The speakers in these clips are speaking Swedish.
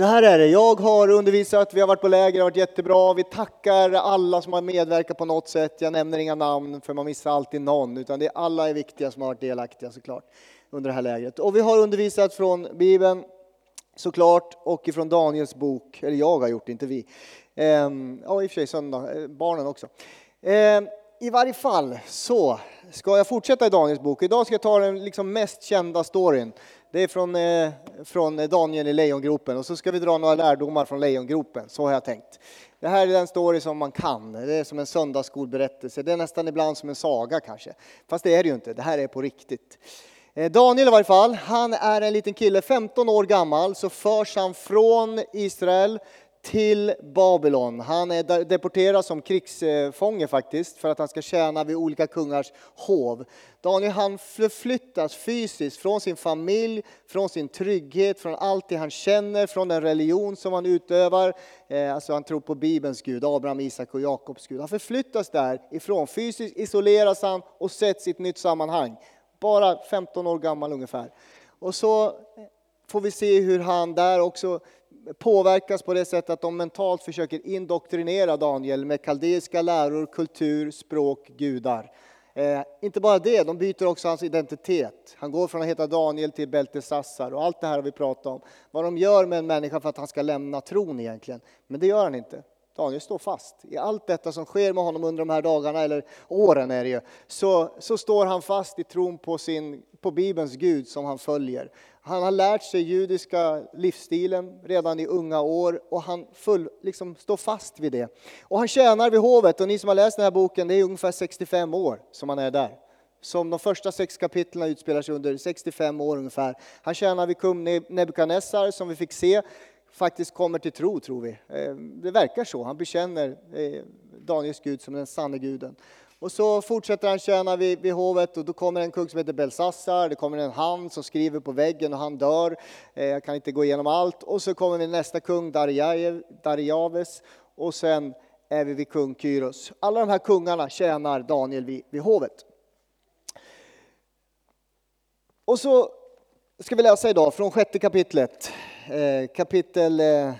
Så här är det, jag har undervisat, vi har varit på läger, det har varit jättebra. Vi tackar alla som har medverkat på något sätt. Jag nämner inga namn för man missar alltid någon, utan det är alla är viktiga som har varit delaktiga såklart under det här lägret. Och vi har undervisat från Bibeln såklart och ifrån Daniels bok, eller jag har gjort det, inte vi. Ehm, ja, i och för sig söndag, eh, barnen också. Ehm, I varje fall så ska jag fortsätta i Daniels bok. Idag ska jag ta den liksom mest kända storyn. Det är från, eh, från Daniel i lejongropen och så ska vi dra några lärdomar från lejongropen. Så har jag tänkt. Det här är den story som man kan. Det är som en söndagsskolberättelse. Det är nästan ibland som en saga kanske. Fast det är det ju inte. Det här är på riktigt. Eh, Daniel i varje fall, han är en liten kille, 15 år gammal, så förs han från Israel till Babylon. Han är deporterad som krigsfånge faktiskt för att han ska tjäna vid olika kungars hov. Daniel han förflyttas fysiskt från sin familj, från sin trygghet, från allt det han känner, från den religion som han utövar. Eh, alltså han tror på Bibelns Gud, Abraham, Isak och Jakobs Gud. Han förflyttas därifrån, fysiskt isoleras han och sätts i ett nytt sammanhang. Bara 15 år gammal ungefär. Och så får vi se hur han där också påverkas på det sättet att de mentalt försöker indoktrinera Daniel med kaldeiska läror, kultur, språk, gudar. Eh, inte bara det, de byter också hans identitet. Han går från att heta Daniel till Beltesassar och allt det här har vi pratat om. Vad de gör med en människa för att han ska lämna tron egentligen. Men det gör han inte. Daniel står fast. I allt detta som sker med honom under de här dagarna, eller åren är det ju, så, så står han fast i tron på, sin, på Bibelns Gud som han följer. Han har lärt sig judiska livsstilen redan i unga år och han full, liksom, står fast vid det. Och han tjänar vid hovet och ni som har läst den här boken, det är ungefär 65 år som han är där. Som de första sex kapitlen utspelar sig under 65 år ungefär. Han tjänar vid kung Nebukadnessar som vi fick se faktiskt kommer till tro, tror vi. Eh, det verkar så. Han bekänner eh, Daniels Gud som den sanne guden. Och så fortsätter han tjäna vid, vid, hovet och då kommer en kung som heter Belsassar, det kommer en hand som skriver på väggen och han dör. Eh, jag kan inte gå igenom allt. Och så kommer vi nästa kung, Darijaves, och sen är vi vid kung Kyros. Alla de här kungarna tjänar Daniel vid, vid hovet. Och så ska vi läsa idag från sjätte kapitlet, eh, kapitel, eh, eh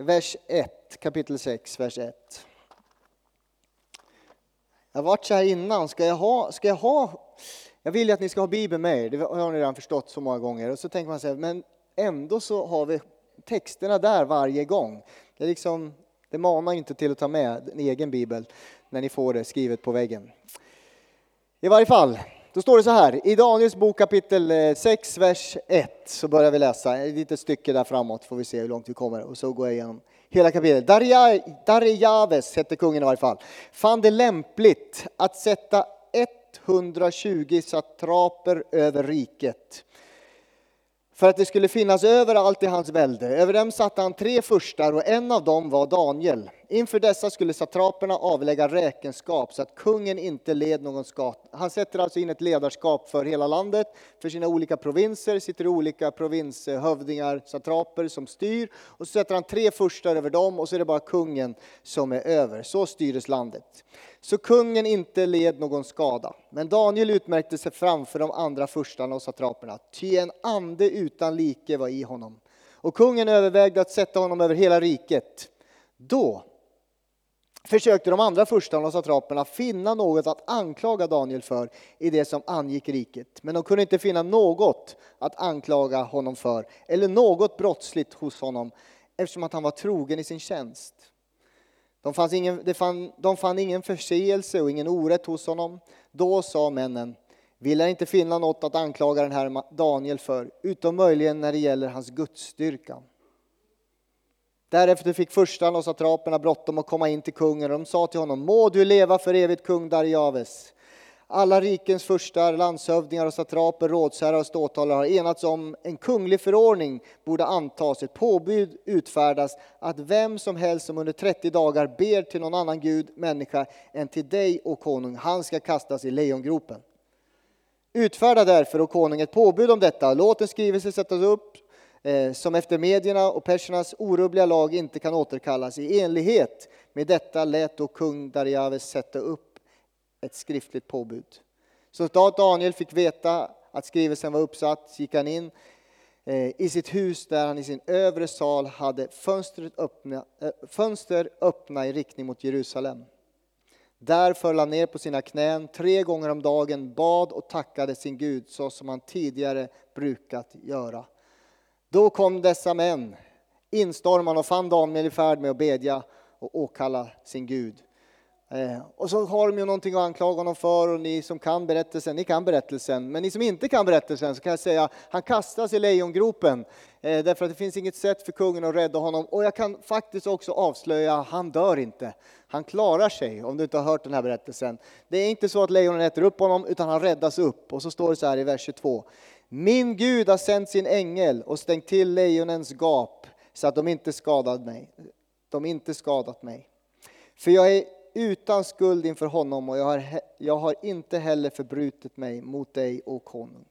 vers 1, kapitel 6, vers 1. Jag har varit så här innan, ska jag ha, ska jag ha jag vill ju att ni ska ha Bibeln med er, det har ni redan förstått så många gånger. Och så tänker man sig, men ändå så har vi texterna där varje gång. Det, är liksom, det manar inte till att ta med en egen bibel när ni får det skrivet på väggen. I varje fall, då står det så här, i Daniels bok kapitel eh, 6, vers 1, så börjar vi läsa. Ett litet stycke där framåt får vi se hur långt vi kommer. Och så går jag igenom hela kapitlet. Darijaves hette kungen i varje fall, fann det lämpligt att sätta 120 satraper över riket för att det skulle finnas överallt i hans välde. Över dem satte han tre furstar och en av dem var Daniel. Inför dessa skulle satraperna avlägga räkenskap så att kungen inte led någon skatt. Han sätter alltså in ett ledarskap för hela landet, för sina olika provinser, sitter olika provinshövdingar, satraper som styr och så sätter han tre furstar över dem och så är det bara kungen som är över. Så styrdes landet. Så kungen inte led någon skada. Men Daniel utmärkte sig framför de andra furstarna och satraperna, ty en ande utan like var i honom. Och kungen övervägde att sätta honom över hela riket. Då försökte de andra furstarna och satraperna finna något att anklaga Daniel för i det som angick riket. Men de kunde inte finna något att anklaga honom för eller något brottsligt hos honom eftersom att han var trogen i sin tjänst. De, fanns ingen, de, fann, de fann ingen förseelse och ingen orätt hos honom. Då sa männen, vi lär inte finna något att anklaga den här Daniel för, utom möjligen när det gäller hans gudsstyrka. Därefter fick förstan och satraperna bråttom att komma in till kungen och de sa till honom, må du leva för evigt kung Darijaves. Alla rikens furstar, landshövdingar och satraper, rådsherrar och ståthållare har enats om en kunglig förordning borde antas, ett påbud utfärdas att vem som helst som under 30 dagar ber till någon annan gud, människa, än till dig, och konung, han ska kastas i lejongropen. Utfärda därför, och konung, ett påbud om detta. Låt en skrivelse sättas upp Eh, som efter medierna och persernas orubbliga lag inte kan återkallas. I enlighet med detta lät då kung Darijaves sätta upp ett skriftligt påbud. Så då Daniel fick veta att skrivelsen var uppsatt gick han in eh, i sitt hus där han i sin övre sal hade fönstret öppna, eh, fönster öppna i riktning mot Jerusalem. Där föll han ner på sina knän tre gånger om dagen, bad och tackade sin Gud så som han tidigare brukat göra. Då kom dessa män, instormande och fann Daniel i färd med att bedja och åkalla sin Gud. Eh, och så har de ju någonting att anklaga honom för och ni som kan berättelsen, ni kan berättelsen. Men ni som inte kan berättelsen så kan jag säga, han kastas i lejongropen. Eh, därför att det finns inget sätt för kungen att rädda honom. Och jag kan faktiskt också avslöja, han dör inte. Han klarar sig, om du inte har hört den här berättelsen. Det är inte så att lejonen äter upp honom, utan han räddas upp. Och så står det så här i vers 22. Min Gud har sänt sin ängel och stängt till lejonens gap så att de inte skadat mig. De inte skadat mig. För jag är utan skuld inför honom och jag har, jag har inte heller förbrutit mig mot dig, o konung.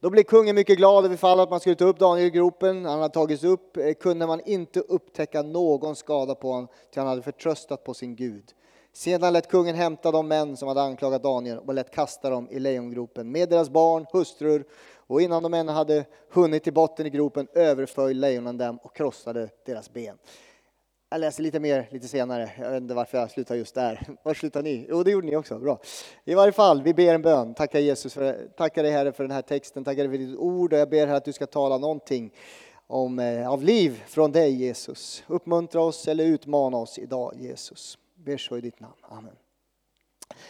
Då blev kungen mycket glad över fallet att man skulle ta upp Daniel i gropen. Han hade tagits upp, eh, kunde man inte upptäcka någon skada på honom, till han hade förtröstat på sin Gud. Sedan lät kungen hämta de män som hade anklagat Daniel och lät kasta dem i lejongropen med deras barn, hustrur och innan de än hade hunnit till botten i gropen överföll lejonen dem och krossade deras ben. Jag läser lite mer lite senare. Jag vet inte varför jag slutar just där. Var slutar ni? Jo, det gjorde ni också. Bra. I varje fall, vi ber en bön. Tackar Jesus för, tackar dig Herre för den här texten. Tackar dig för ditt ord och jag ber här att du ska tala någonting om, eh, av liv från dig Jesus. Uppmuntra oss eller utmana oss idag Jesus. Ber så i ditt namn. Amen.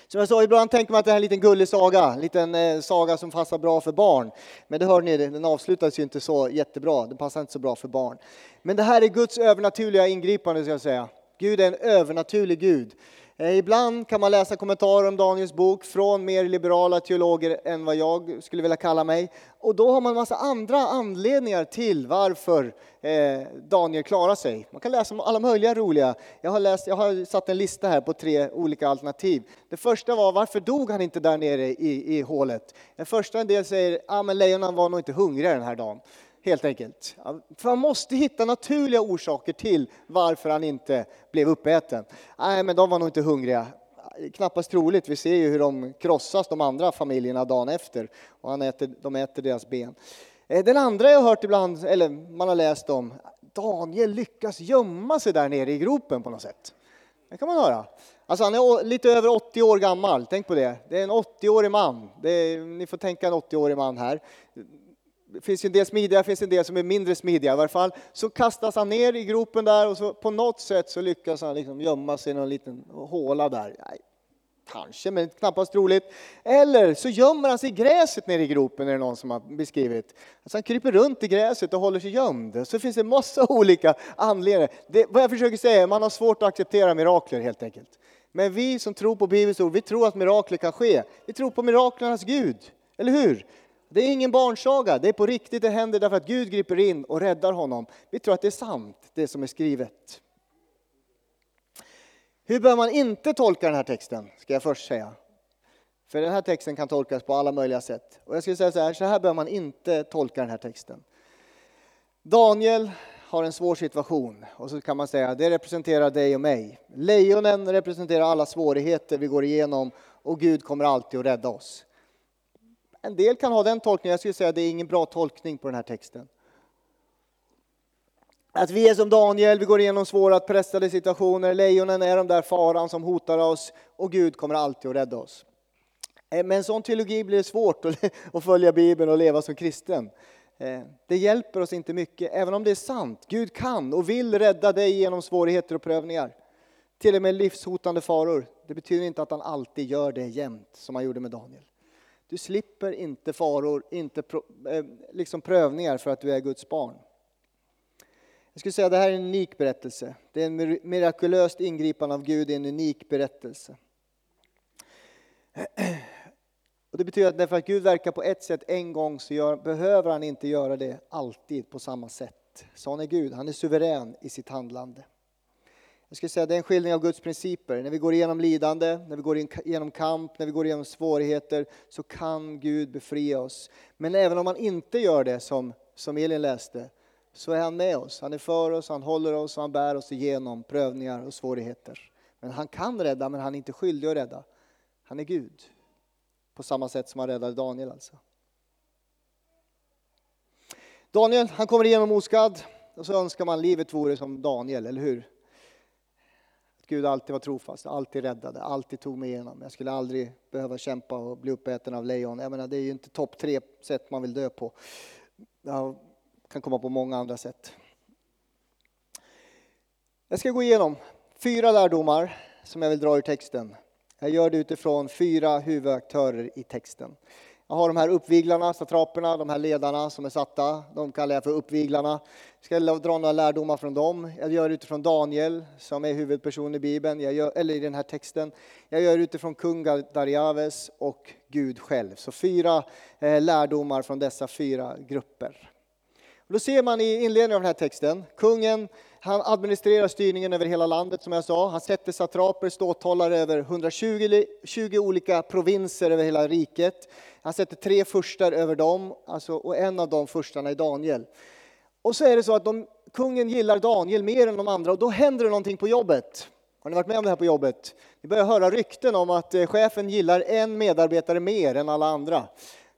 Som jag sa, ibland tänker man att det här är en liten gullig saga, en liten eh, saga som passar bra för barn. Men det hör ni, den avslutas ju inte så jättebra, den passar inte så bra för barn. Men det här är Guds övernaturliga ingripande, ska jag säga. Gud är en övernaturlig Gud. Eh, ibland kan man läsa kommentarer om Daniels bok från mer liberala teologer än vad jag skulle vilja kalla mig. Och då har man en massa andra anledningar till varför eh, Daniel klarar sig. Man kan läsa om alla möjliga roliga. Jag har, läst, jag har satt en lista här på tre olika alternativ. Det första var varför dog han inte där nere i, i hålet? Den första en del säger ja ah, lejonen var nog inte hungriga den här dagen helt enkelt. För man måste hitta naturliga orsaker till varför han inte blev uppäten. Nej, men de var nog inte hungriga. Knappast troligt. Vi ser ju hur de krossas, de andra familjerna, dagen efter. Och han äter, de äter deras ben. Eh, den andra jag har hört ibland, eller man har läst om, Daniel lyckas gömma sig där nere i gropen på något sätt. Det kan man höra. Alltså han är lite över 80 år gammal, tänk på det. Det är en 80-årig man. Är, ni får tänka en 80-årig man här finns ju en del smidiga, finns en del som är mindre smidiga i varje fall. Så kastas han ner i gropen där och så på något sätt så lyckas han liksom gömma sig i någon liten håla där. Nej, kanske, men knappast troligt. Eller så gömmer han sig i gräset nere i gropen, är det någon som har beskrivit. Alltså han kryper runt i gräset och håller sig gömd. Så finns det massa olika anledningar. Det, vad jag försöker säga är man har svårt att acceptera mirakler helt enkelt. Men vi som tror på Bibelns ord, vi tror att mirakler kan ske. Vi tror på miraklernas Gud, eller hur? Det är ingen barnsaga, det är på riktigt, det händer därför att Gud griper in och räddar honom. Vi tror att det är sant, det som är skrivet. Hur bör man inte tolka den här texten, ska jag först säga. För den här texten kan tolkas på alla möjliga sätt. Och jag skulle säga så här, så här bör man inte tolka den här texten. Daniel har en svår situation och så kan man säga det representerar dig och mig. Lejonen representerar alla svårigheter vi går igenom och Gud kommer alltid att rädda oss. En del kan ha den tolkningen, jag skulle säga att det är ingen bra tolkning på den här texten. Att vi är som Daniel, vi går igenom svåra pressade situationer, lejonen är de där faran som hotar oss och Gud kommer alltid att rädda oss. Eh, med en sån teologi blir det svårt att följa Bibeln och leva som kristen. Eh, det hjälper oss inte mycket, även om det är sant. Gud kan och vill rädda dig genom svårigheter och prövningar. Till och med livshotande faror. Det betyder inte att han alltid gör det jämt, som han gjorde med Daniel. Du slipper inte faror, inte eh, liksom prövningar för att du är Guds barn. Jag skulle säga att det här är en unik berättelse. Det är en mirakulöst ingripande av Gud i en unik berättelse. Och det betyder att därför att Gud verkar på ett sätt en gång så gör, behöver han inte göra det alltid på samma sätt. Sån är Gud, han är suverän i sitt handlande. Jag skulle säga det är en skildring av Guds principer. När vi går igenom lidande, när vi går igenom kamp, när vi går igenom svårigheter så kan Gud befria oss. Men även om han inte gör det som, som Elin läste så är han med oss. Han är för oss, han håller oss och han bär oss igenom prövningar och svårigheter. Men han kan rädda, men han är inte skyldig att rädda. Han är Gud. På samma sätt som han räddade Daniel alltså. Daniel, han kommer igenom oskadd och så önskar man livet vore som Daniel, eller hur? Att Gud alltid var trofast, alltid räddade, alltid tog mig igenom. Jag skulle aldrig behöva kämpa och bli uppäten av lejon. Jag menar, det är ju inte topp tre sätt man vill dö på. Jag kan komma på många andra sätt. Jag ska gå igenom fyra lärdomar som jag vill dra ur texten. Jag gör det utifrån fyra huvudaktörer i texten. Jag har de här uppviglarna, satraperna, de här ledarna som är satta. De kallar jag för uppviglarna. Jag ska dra några lärdomar från dem. Jag gör det utifrån Daniel som är huvudperson i Bibeln, jag gör, eller i den här texten. Jag gör det utifrån kung Dariaves och Gud själv. Så fyra eh, lärdomar från dessa fyra grupper. Då ser man i inledningen av den här texten, kungen han administrerar styrningen över hela landet som jag sa. Han sätter satraper, ståthållare över 120 20 olika provinser över hela riket. Han sätter tre furstar över dem, alltså, och en av de furstarna är Daniel. Och så är det så att de, kungen gillar Daniel mer än de andra och då händer det någonting på jobbet. Har ni varit med om det här på jobbet? Ni börjar höra rykten om att eh, chefen gillar en medarbetare mer än alla andra.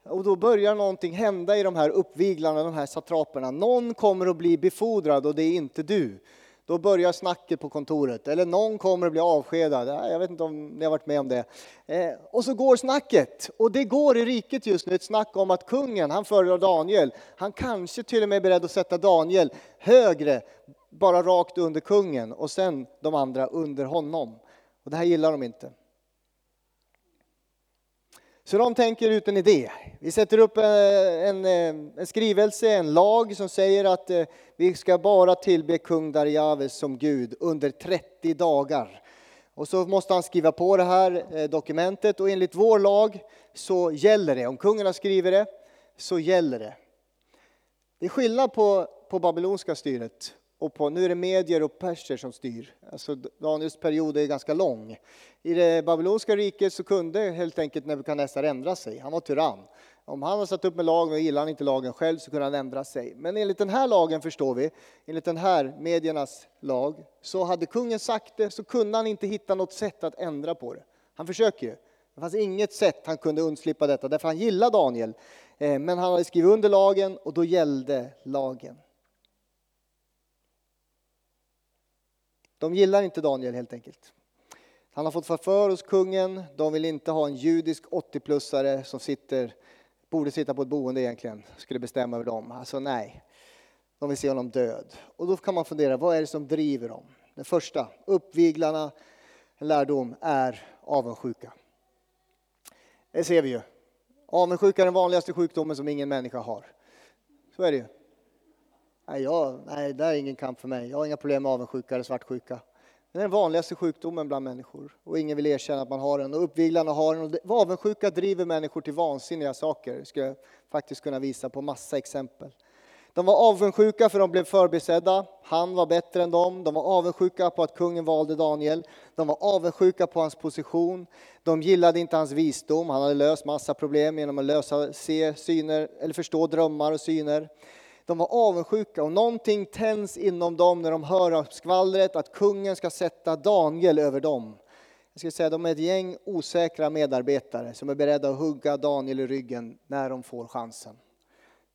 Och då börjar någonting hända i de här uppviglarna, de här satraperna. Någon kommer att bli befordrad och det är inte du. Då börjar snacket på kontoret. Eller någon kommer att bli avskedad. Jag vet inte om ni har varit med om det. Eh, och så går snacket. Och det går i riket just nu ett snack om att kungen, han föredrar Daniel. Han kanske till och med är beredd att sätta Daniel högre, bara rakt under kungen och sen de andra under honom. Och det här gillar de inte. Så de tänker ut en idé. Vi sätter upp eh, en, eh, en, skrivelse, en lag som säger att eh, vi ska bara tillbe kung Darjaves som Gud under 30 dagar. Och så måste han skriva på det här dokumentet och enligt vår lag så gäller det. Om kungen har skrivit det så gäller det. Det är skillnad på, på babylonska styret och på, nu är det medier och perser som styr. Alltså Daniels period är ganska lång. I det babyloniska riket så kunde helt enkelt Nebukadnessar ändra sig. Han var tyrann. Om han har satt upp en lag och gillar han inte lagen själv så kunde han ändra sig. Men enligt den här lagen förstår vi, enligt den här mediernas lag, så hade kungen sagt det så kunde han inte hitta något sätt att ändra på det. Han försöker ju. Det fanns inget sätt han kunde undslippa detta, därför han gillade Daniel. Eh, men han hade skrivit under lagen och då gällde lagen. De gillar inte Daniel helt enkelt. Han har fått förför hos kungen. De vill inte ha en judisk 80-plussare som sitter, borde sitta på ett boende egentligen, skulle bestämma över dem. Alltså nej, de vill se honom död. Och då kan man fundera, vad är det som driver dem? Den första, uppviglarna, en lärdom, är avundsjuka. Det ser vi ju. Avundsjuka är den vanligaste sjukdomen som ingen människa har. Så är det ju. Nej, jag, nej, det är ingen kamp för mig. Jag har inga problem med avundsjuka eller svartsjuka. Det är den vanligaste sjukdomen bland människor och ingen vill erkänna att man har den. Och uppviglarna har den. Och avundsjuka driver människor till vansinniga saker. Det skulle jag faktiskt kunna visa på massa exempel. De var avundsjuka för de blev förbisedda. Han var bättre än dem. De var avundsjuka på att kungen valde Daniel. De var avundsjuka på hans position. De gillade inte hans visdom. Han hade löst massa problem genom att lösa, se syner, eller förstå drömmar och syner. De var avundsjuka och någonting tänds inom dem när de hör skvallret att kungen ska sätta Daniel över dem. Jag ska säga, de är ett gäng osäkra medarbetare som är beredda att hugga Daniel i ryggen när de får chansen.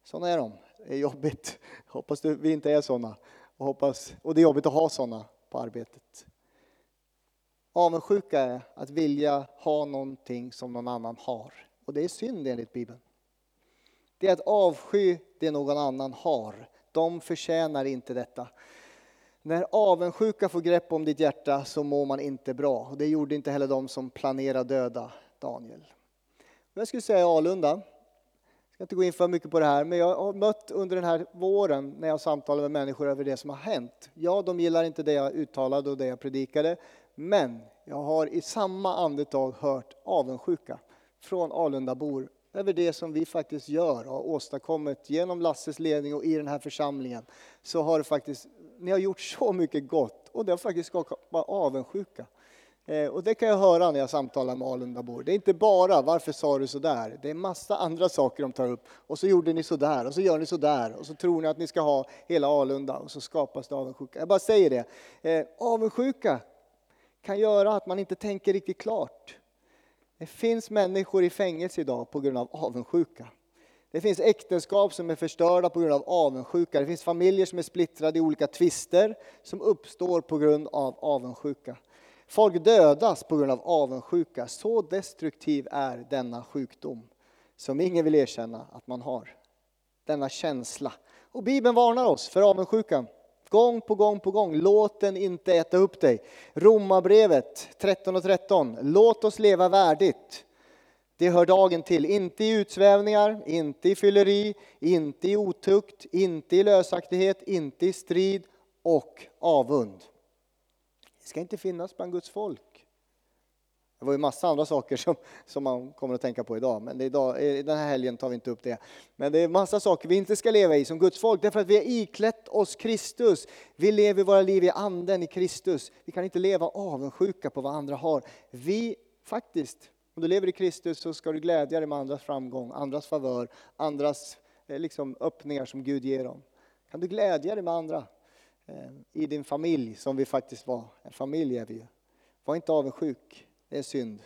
Sådana är de. Det är jobbigt. Hoppas vi inte är sådana. Och, hoppas, och det är jobbigt att ha sådana på arbetet. Avundsjuka är att vilja ha någonting som någon annan har. Och det är synd enligt Bibeln det är att avsky det någon annan har. De förtjänar inte detta. När avundsjuka får grepp om ditt hjärta så mår man inte bra. Och det gjorde inte heller de som planerade döda Daniel. Jag skulle säga Alunda, jag ska inte gå in för mycket på det här, men jag har mött under den här våren när jag samtalar med människor över det som har hänt. Ja, de gillar inte det jag uttalade och det jag predikade, men jag har i samma andetag hört avundsjuka från Alundabor över det som vi faktiskt gör och har åstadkommit genom Lasses ledning och i den här församlingen. Så har det faktiskt, ni har gjort så mycket gott och det har faktiskt skapat avundsjuka. Eh, och det kan jag höra när jag samtalar med Alundabor. Det är inte bara varför sa du sådär? Det är massa andra saker de tar upp. Och så gjorde ni sådär, och så gör ni sådär. och så tror ni att ni ska ha hela Alunda och så skapas det avundsjuka. Jag bara säger det. Eh, avundsjuka kan göra att man inte tänker riktigt klart. Det finns människor i fängelse idag på grund av avundsjuka. Det finns äktenskap som är förstörda på grund av avundsjuka. Det finns familjer som är splittrade i olika tvister som uppstår på grund av avundsjuka. Folk dödas på grund av avundsjuka. Så destruktiv är denna sjukdom som ingen vill erkänna att man har. Denna känsla. Och Bibeln varnar oss för avundsjukan. Gång på gång på gång. Låt den inte äta upp dig. Romarbrevet 13 och 13. Låt oss leva värdigt. Det hör dagen till. Inte i utsvävningar, inte i fylleri, inte i otukt, inte i lösaktighet, inte i strid och avund. Det ska inte finnas bland Guds folk. Det var ju massa andra saker som, som man kommer att tänka på idag, men idag, den här helgen tar vi inte upp det. Men det är massa saker vi inte ska leva i som Guds folk, därför att vi har iklätt oss Kristus. Vi lever våra liv i anden i Kristus. Vi kan inte leva avundsjuka på vad andra har. Vi, faktiskt, om du lever i Kristus så ska du glädja dig med andras framgång, andras favör, andras eh, liksom, öppningar som Gud ger dem. Kan du glädja dig med andra eh, i din familj, som vi faktiskt var. En familj är vi ju. Var inte avundsjuk, det är synd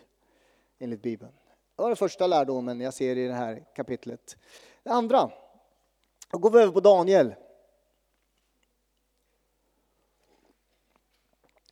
enligt Bibeln. Det var den första lärdomen jag ser i det här kapitlet. Det andra, då går vi över på Daniel.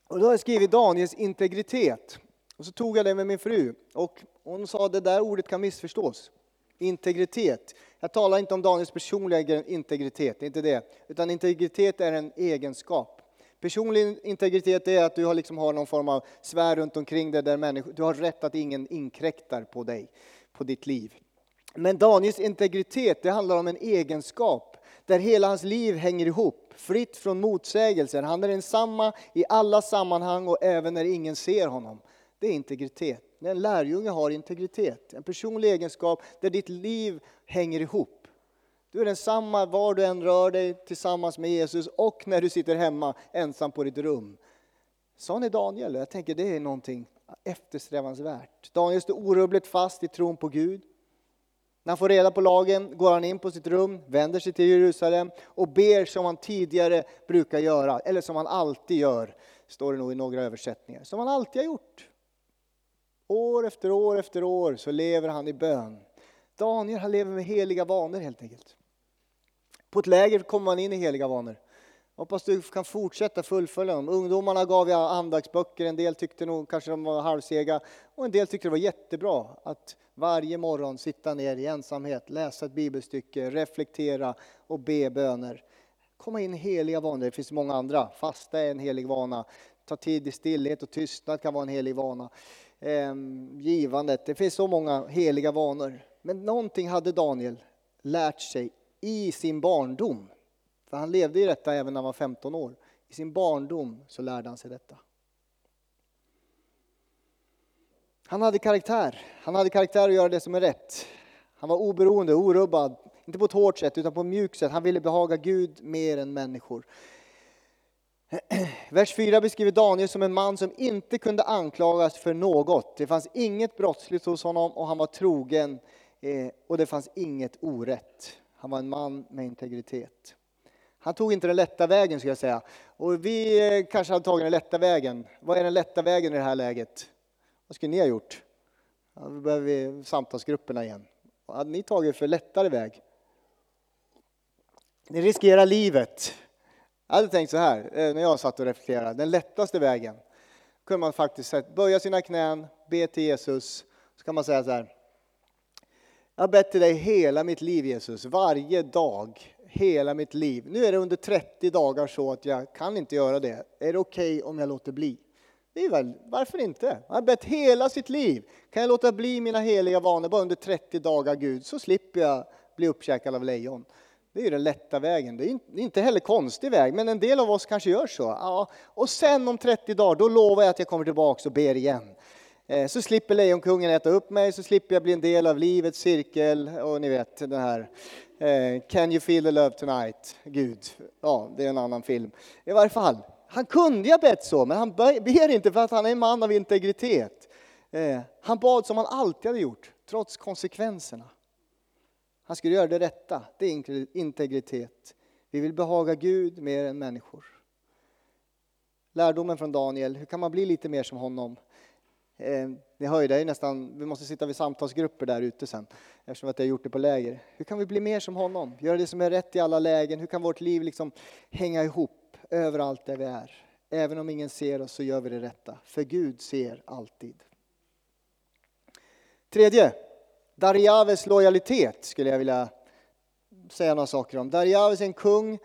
Och då har jag skrivit Daniels integritet. Och så tog jag det med min fru och hon sa att det där ordet kan missförstås. Integritet. Jag talar inte om Daniels personliga integritet, det är inte det. Utan integritet är en egenskap. Personlig integritet är att du har, liksom har någon form av svär runt omkring dig där människor, du har rätt att ingen inkräktar på dig, på ditt liv. Men Daniels integritet, det handlar om en egenskap där hela hans liv hänger ihop, fritt från motsägelser. Han är densamma i alla sammanhang och även när ingen ser honom det är integritet. När en lärjunge har integritet, en personlig egenskap där ditt liv hänger ihop. Du är densamma var du än rör dig tillsammans med Jesus och när du sitter hemma ensam på ditt rum. Sån är Daniel jag tänker det är någonting eftersträvansvärt. Daniel står orubbligt fast i tron på Gud. När han får reda på lagen går han in på sitt rum, vänder sig till Jerusalem och ber som han tidigare brukar göra, eller som han alltid gör, står det nog i några översättningar. Som han alltid har gjort. År efter år efter år så lever han i bön. Daniel han lever med heliga vanor helt enkelt. På ett läger kommer man in i heliga vanor. Hoppas du kan fortsätta fullfölja dem. Ungdomarna gav jag andaktsböcker, en del tyckte nog kanske de var halvsega och en del tyckte det var jättebra att varje morgon sitta ner i ensamhet, läsa ett bibelstycke, reflektera och be böner. Komma in i heliga vanor, det finns många andra. Fasta är en helig vana, ta tid i stillhet och tystnad kan vara en helig vana Ehm, givandet. Det finns så många heliga vanor. Men någonting hade Daniel lärt sig i sin barndom. För han levde i detta även när han var 15 år. I sin barndom så lärde han sig detta. Han hade karaktär. Han hade karaktär att göra det som är rätt. Han var oberoende, orubbad. Inte på ett hårt sätt utan på ett mjukt sätt. Han ville behaga Gud mer än människor. Vers 4 beskriver Daniel som en man som inte kunde anklagas för något. Det fanns inget brottsligt hos honom och han var trogen eh, och det fanns inget orätt. Han var en man med integritet. Han tog inte den lätta vägen skulle jag säga. Och vi eh, kanske hade tagit den lätta vägen. Vad är den lätta vägen i det här läget? Vad skulle ni ha gjort? Ja, då behöver vi samtalsgrupperna igen. Vad hade ni tagit för lättare väg? Ni riskerar livet. Jag hade tänkt så här, eh, när jag satt och reflekterade, den lättaste vägen kunde man faktiskt böja sina knän, be till Jesus, så kan man säga så här. Jag har bett till dig hela mitt liv Jesus, varje dag, hela mitt liv. Nu är det under 30 dagar så att jag kan inte göra det. Är det okej okay om jag låter bli? Det är väl, varför inte? Han har bett hela sitt liv. Kan jag låta bli mina heliga vanor bara under 30 dagar Gud, så slipper jag bli uppkäkad av lejon. Det är ju den lätta vägen. Det är inte heller konstig väg, men en del av oss kanske gör så. Ja, och sen om 30 dagar, då lovar jag att jag kommer tillbaka och ber igen. Eh, så slipper Lejonkungen äta upp mig, så slipper jag bli en del av livets cirkel. Och ni vet den här eh, Can you feel the love tonight? Gud, ja det är en annan film. I varje fall, han kunde ju ha bett så, men han ber inte för att han är en man av integritet. Eh, han bad som han alltid hade gjort, trots konsekvenserna. Han skulle göra det rätta, det är integritet. Vi vill behaga Gud mer än människor. Lärdomen från Daniel, hur kan man bli lite mer som honom? Eh, Ni hör ju, det är nästan, vi måste sitta vid samtalsgrupper där ute sen, eftersom att jag har gjort det på läger. Hur kan vi bli mer som honom? Göra det som är rätt i alla lägen. Hur kan vårt liv liksom hänga ihop överallt där vi är? Även om ingen ser oss så gör vi det rätta, för Gud ser alltid. Tredje, Darjaves lojalitet skulle jag vilja säga några saker om. Darjaves är en kung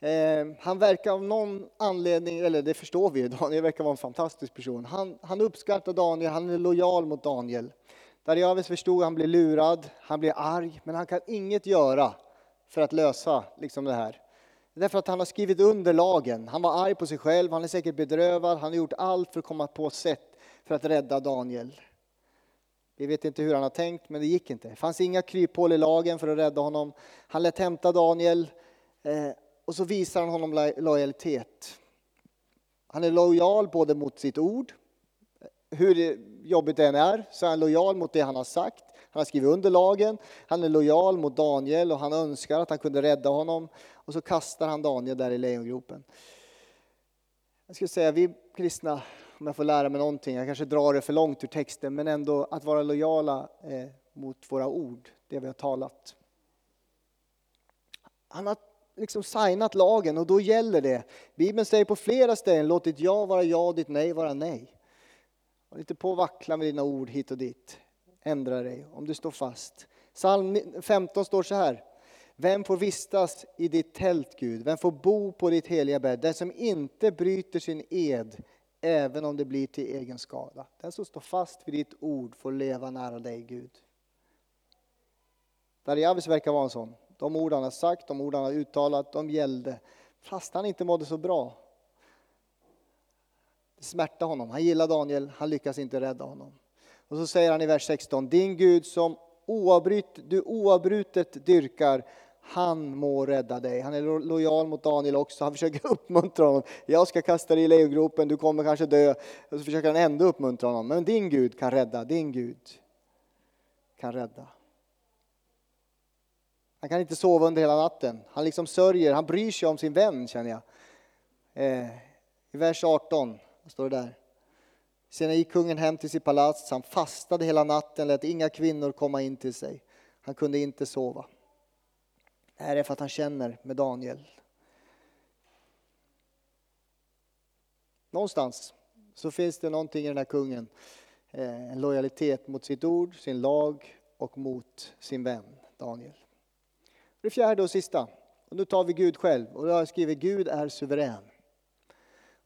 Eh, han verkar av någon anledning, eller det förstår vi ju, Daniel verkar vara en fantastisk person. Han, han uppskattar Daniel, han är lojal mot Daniel. Darius förstod att han blir lurad, han blir arg, men han kan inget göra för att lösa liksom det här. Därför att han har skrivit under lagen. Han var arg på sig själv, han är säkert bedrövad, han har gjort allt för att komma på sätt för att rädda Daniel. Vi vet inte hur han har tänkt, men det gick inte. Det fanns inga kryphål i lagen för att rädda honom. Han lät hämta Daniel. Eh, och så visar han honom lojalitet. Han är lojal både mot sitt ord, hur jobbigt det än är, så är han lojal mot det han har sagt. Han har skrivit under lagen, han är lojal mot Daniel och han önskar att han kunde rädda honom. Och så kastar han Daniel där i lejongropen. Jag skulle säga, vi kristna, om jag får lära mig någonting, jag kanske drar det för långt ur texten, men ändå att vara lojala eh, mot våra ord, det vi har talat. Han har liksom signat lagen och då gäller det. Bibeln säger på flera ställen, låt ditt ja vara ja, och ditt nej vara nej. Håll inte på att vackla med dina ord hit och dit. Ändra dig om du står fast. Psalm 15 står så här. Vem får vistas i ditt tält, Gud? Vem får bo på ditt heliga bädd? Den som inte bryter sin ed, även om det blir till egen skada. Den som står fast vid ditt ord får leva nära dig, Gud. Darjavis verkar vara en sån. De ord han har sagt, de ord han har uttalat, de gällde. Fast han inte mådde så bra. Det smärtade honom. Han gillar Daniel, han lyckas inte rädda honom. Och så säger han i vers 16, din Gud som oavbryt, du oavbrutet dyrkar, han må rädda dig. Han är lojal mot Daniel också. Han försöker uppmuntra honom. Jag ska kasta dig i lejongropen, du kommer kanske dö. Och så försöker han ändå uppmuntra honom. Men din Gud kan rädda, din Gud kan rädda. Han kan inte sova under hela natten. Han liksom sörjer, han bryr sig om sin vän känner jag. Eh, I vers 18 vad står det där. Sedan gick kungen hem till sitt palats, han fastade hela natten, lät inga kvinnor komma in till sig. Han kunde inte sova. Det här är för att han känner med Daniel. Någonstans så finns det någonting i den här kungen. Eh, en lojalitet mot sitt ord, sin lag och mot sin vän Daniel. Det fjärde och sista. Och nu tar vi Gud själv. Och jag skrivit Gud är suverän.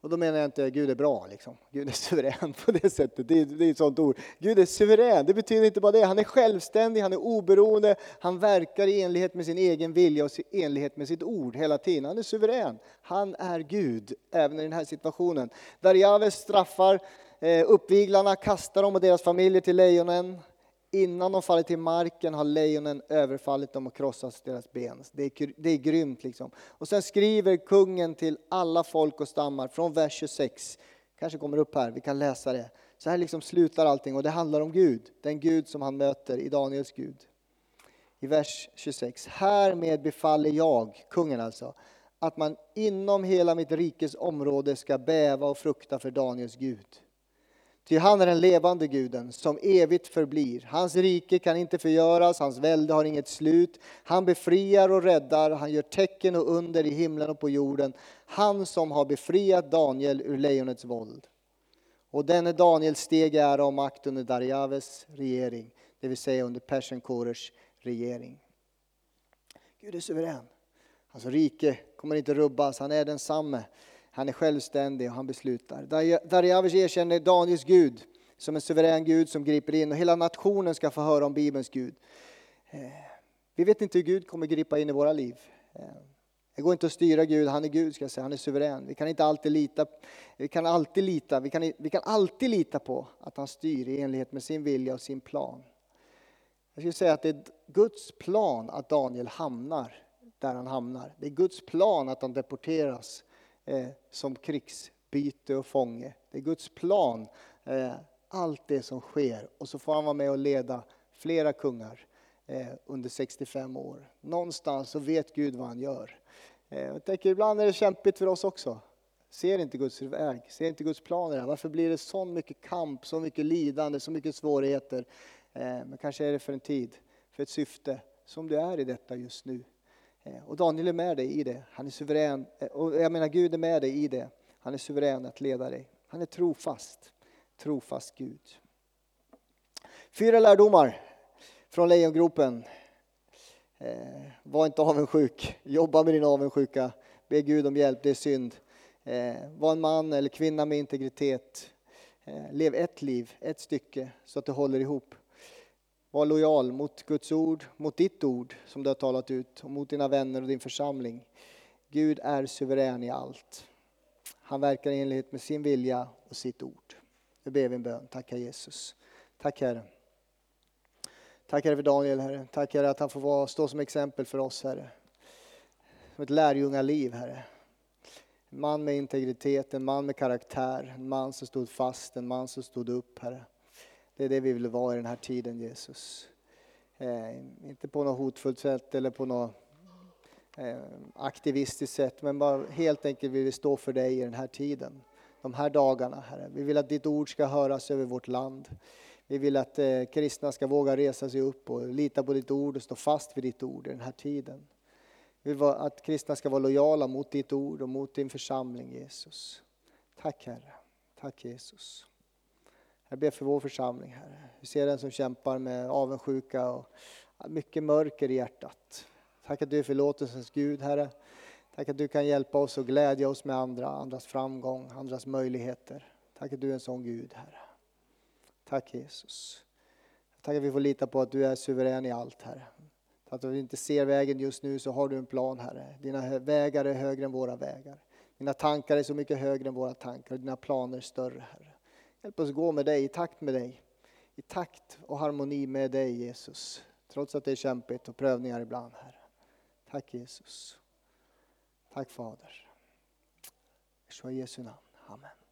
Och då menar jag inte Gud är bra, liksom. Gud är suverän på det sättet. Det är, det är ett sånt ord. Gud är suverän, det betyder inte bara det. Han är självständig, han är oberoende, han verkar i enlighet med sin egen vilja och i enlighet med sitt ord hela tiden. Han är suverän. Han är Gud, även i den här situationen. Där Javes straffar eh, uppviglarna, kastar dem och deras familjer till lejonen. Innan de faller till marken har lejonen överfallit dem och krossat deras ben. Det är, det är grymt. Liksom. Och sen skriver kungen till alla folk och stammar från vers 26. kanske kommer upp här, vi kan läsa det. Så här liksom slutar allting och det handlar om Gud. Den Gud som han möter i Daniels Gud. I vers 26. Härmed befaller jag, kungen alltså, att man inom hela mitt rikes område ska bäva och frukta för Daniels Gud. Ty han är den levande guden som evigt förblir. Hans rike kan inte förgöras, hans välde har inget slut. Han befriar och räddar, han gör tecken och under i himlen och på jorden. Han som har befriat Daniel ur lejonets våld. Och denne Daniel steg i ära och makt under Darjaves regering, det vill säga under Persenkorers regering. Gud är suverän. Hans rike kommer inte rubbas, han är densamme. Han är självständig och han beslutar. Darjavish erkänner Daniels Gud som en suverän Gud som griper in och hela nationen ska få höra om Bibelns Gud. Eh, vi vet inte hur Gud kommer gripa in i våra liv. Eh, det går inte att styra Gud, han är Gud ska jag säga, han är suverän. Vi kan inte alltid lita, vi kan alltid lita, vi kan, vi kan alltid lita på att han styr i enlighet med sin vilja och sin plan. Jag skulle säga att det är Guds plan att Daniel hamnar där han hamnar. Det är Guds plan att han deporteras eh, som krigsbyte och fånge. Det är Guds plan, eh, allt det som sker. Och så får han vara med och leda flera kungar eh, under 65 år. Någonstans så vet Gud vad han gör. Eh, jag tänker, ibland är det kämpigt för oss också. Ser inte Guds väg, ser inte Guds planer här. Varför blir det så mycket kamp, så mycket lidande, så mycket svårigheter? Eh, men kanske är det för en tid, för ett syfte, som du är i detta just nu. Eh, och Daniel är med dig i det. Han är suverän, eh, och jag menar Gud är med dig i det. Han är suverän att leda dig. Han är trofast, trofast Gud. Fyra lärdomar från lejongropen. Eh, var inte avundsjuk, jobba med din avundsjuka, be Gud om hjälp, det är synd. Eh, var en man eller kvinna med integritet. Eh, lev ett liv, ett stycke, så att det håller ihop. Var lojal mot Guds ord, mot ditt ord som du har talat ut och mot dina vänner och din församling. Gud är suverän i allt. Han verkar i enlighet med sin vilja och sitt ord. Nu ber vi en bön. Tack Herre Jesus. Tack Herre. Tack Herre för Daniel Herre. Tack Herre att han får vara, stå som exempel för oss Herre. Som ett lärjungaliv Herre. En man med integritet, en man med karaktär, en man som stod fast, en man som stod upp Herre. Det är det vi vill vara i den här tiden Jesus. Eh, inte på något hotfullt sätt eller på något eh, aktivistiskt sätt, men bara helt enkelt vill vi stå för dig i den här tiden. De här dagarna, Herre. Vi vill att ditt ord ska höras över vårt land. Vi vill att eh, kristna ska våga resa sig upp och lita på ditt ord och stå fast vid ditt ord i den här tiden. Vi vill att kristna ska vara lojala mot ditt ord och mot din församling Jesus. Tack Herre. Tack Jesus. Jag ber för vår församling Herre. Vi ser den som kämpar med avundsjuka och mycket mörker i hjärtat. Tack att du är förlåtelsens Gud Herre. Tack att du kan hjälpa oss och glädja oss med andra, andras framgång, andras möjligheter. Tack att du är en sån Gud Herre. Tack Jesus. Tack att vi får lita på att du är suverän i allt Herre. Att vi inte ser vägen just nu så har du en plan Herre. Dina vägar är högre än våra vägar. Dina tankar är så mycket högre än våra tankar. Dina planer är större Herre. Hjälp oss gå med dig, i takt med dig. I takt och harmoni med dig Jesus. Trots att det är kämpigt och prövningar ibland Herre. Tack Jesus. Tack Fader. I Jesu namn. Amen.